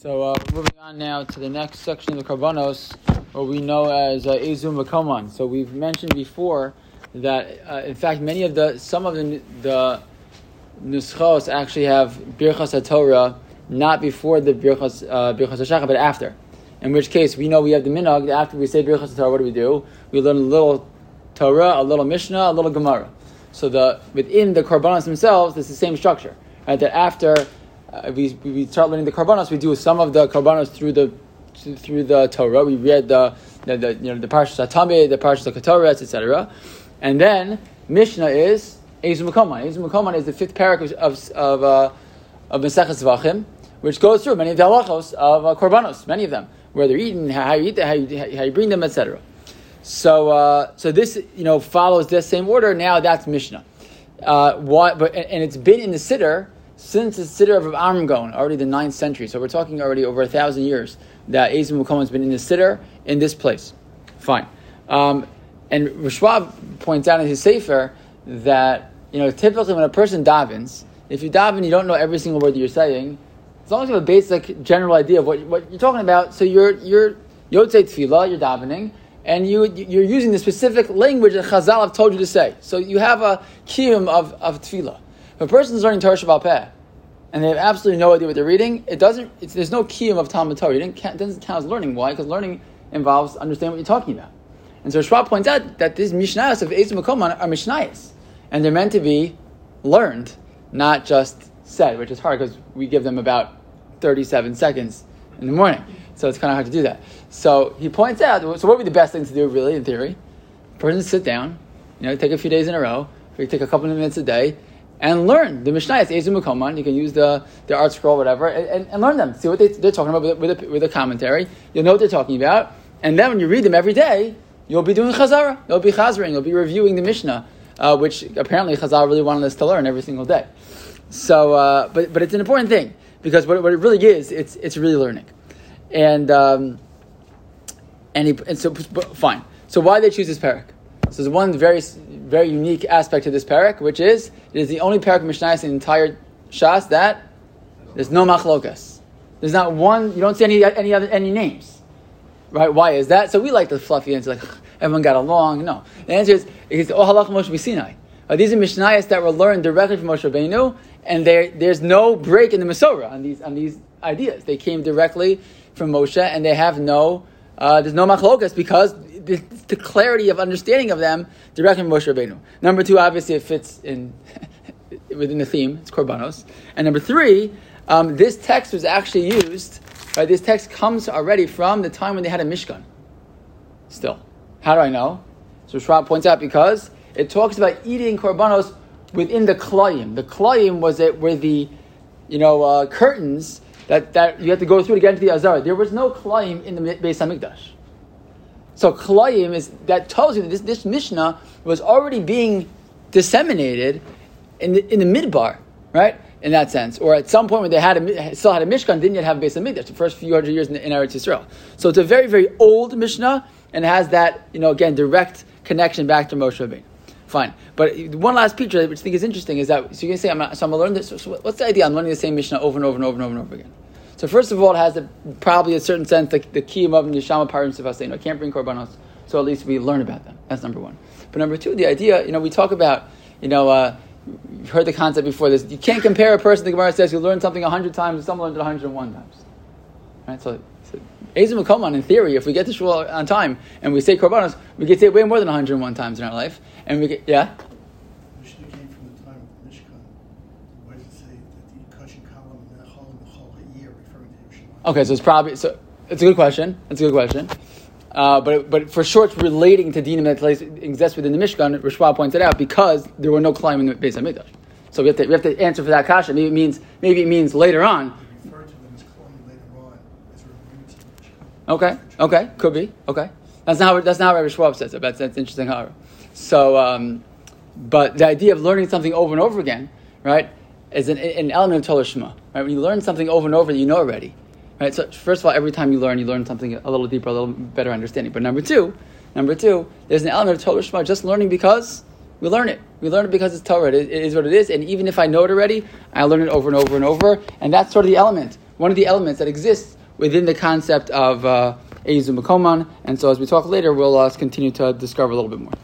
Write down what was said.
So uh, moving on now to the next section of the Karbanos, what we know as uh, Vakoman. So we've mentioned before that, uh, in fact, many of the some of the the nuschos actually have Birchas Torah not before the Birchas uh, Birchas Hashachar, but after. In which case, we know we have the that after we say Birchas Torah, what do we do? We learn a little Torah, a little Mishnah, a little Gemara. So the within the Karbanos themselves, it's the same structure. Right? That after uh, we, we start learning the Karbanos, we do some of the Karbanos through the through the Torah. We read the the, the you know the Parshas HaTamid, the Parshas Katoras, etc. And then Mishnah is Eizehu Mikoman. Is the fifth parak of of uh, of Maseches Zvachim, which goes through many of the halachos of uh, Korbanos, many of them, where they're eaten, how you eat them, how you, how you bring them, etc. So, uh, so this you know follows this same order. Now that's Mishnah. Uh, what, but and it's been in the Siddur since the Siddur of Amram already the ninth century. So we're talking already over a thousand years that Ezim Mukom has been in the Siddur in this place. Fine. Um, and Rav Schwab points out in his Sefer that, you know, typically when a person davens, if you daven, you don't know every single word that you're saying, as long as you have a basic general idea of what, what you're talking about, so you're, you're Yotzei Tefillah, you're davening, and you, you're using the specific language that Chazal have told you to say. So you have a kiyum of, of Tefillah. If a person is learning Torah Shebaal Peh, and they have absolutely no idea what they're reading, it doesn't, there's no kiyum of Talmud Torah. It doesn't count as learning. Why? Because learning involves understanding what you're talking about. And so Schwab points out that these Mishnayos of Eizehu Mikoman are Mishnayos. And they're meant to be learned, not just said, which is hard because we give them about 37 seconds in the morning. So it's kind of hard to do that. So he points out, so what would be the best thing to do, really, in theory? Person sit down, you know, take a few days in a row, or you take a couple of minutes a day, and learn the Mishnah. It's Ezum. You can use the, the art scroll, whatever, and, and, learn them. See what they, they're talking about with, with, a, with a commentary. You'll know what they're talking about. And then when you read them every day, you'll be doing Chazara. You'll be Chazering. You'll be reviewing the Mishnah, uh, which apparently Chazal really wanted us to learn every single day. So, uh, but, but it's an important thing because what, what it really is, it's, it's really learning. And, um, and, he, and so, fine. So why they choose this parak? So there's one very, very unique aspect to this parak, which is it is the only parak Mishnah in the entire Shas that there's no machlokas. There's not one. You don't see any any other any names, right? Why is that? So we like the fluffy answer, like everyone got along. No, the answer is because oh halach Moshe Sinai. These are Mishnayos that were learned directly from Moshe Rabbeinu, and there, there's no break in the Masorah on these on these ideas. They came directly from Moshe, and they have no uh, there's no machlokas because the, the, clarity of understanding of them directly from Moshe Rabbeinu. Number two, obviously, it fits in within the theme. It's korbanos. And number three, um, this text was actually used. Right, this text comes already from the time when they had a mishkan. Still, how do I know? So Schwab points out because it talks about eating korbanos within the klayim. The klayim was it where the you know uh, curtains that, that you have to go through to get into the Azara. There was no Klayim in the Beis Hamikdash. So Klayim is that tells you that this, this Mishnah was already being disseminated in the, in the Midbar, right? In that sense, or at some point when they had a, still had a Mishkan, didn't yet have a base Beis Hamikdash. The first few hundred years in, in Eretz Yisrael. So it's a very very old Mishnah and has that you know again direct connection back to Moshe Rabbeinu. Fine. But one last feature which I think is interesting is that, so you can say, I'm, so I'm to learn this. So what's the idea? I'm learning the same Mishnah over and over and over and over and over again. So first of all, it has a, probably a certain sense, the, the key of Neshalma Parim Sefaseinu. I can't bring Korbanos, so at least we learn about them. That's number one. But number two, the idea, you know, we talk about, you know, uh, you've heard the concept before this. You can't compare a person, the Gemara says, who learned something 100 times and someone learned it 101 times. Right? So Ezim Koman, in theory, if we get to Shul on time and we say Korbanos, we to say it way more than 101 times in our life. And we get, yeah? Okay, so it's probably so. It's a good question. It's a good question. Uh, but but for sure, it's relating to dinim that exists within the Mishkan. Rav Schwab points it out because there were no klayim in the Beis Hamikdash. So we have to we have to answer for that kasha. Maybe it means maybe it means later on Okay, okay, could be. Okay, that's not how that's not how Rabbi Schwab says it. But that's interesting. However, so um, but the idea of learning something over and over again, right, is an, an element of Torah Shema. Right, when you learn something over and over that you know already, right. So first of all, every time you learn, you learn something a little deeper, a little better understanding. But number two, number two, there's an element of Torah Shema just learning because we learn it. We learn it because it's Torah. It is what it is. And even if I know it already, I learn it over and over and over. And that's sort of the element one of the elements that exists within the concept of uh, Eizehu Mikoman. And so as we talk later, we'll uh, continue to discover a little bit more.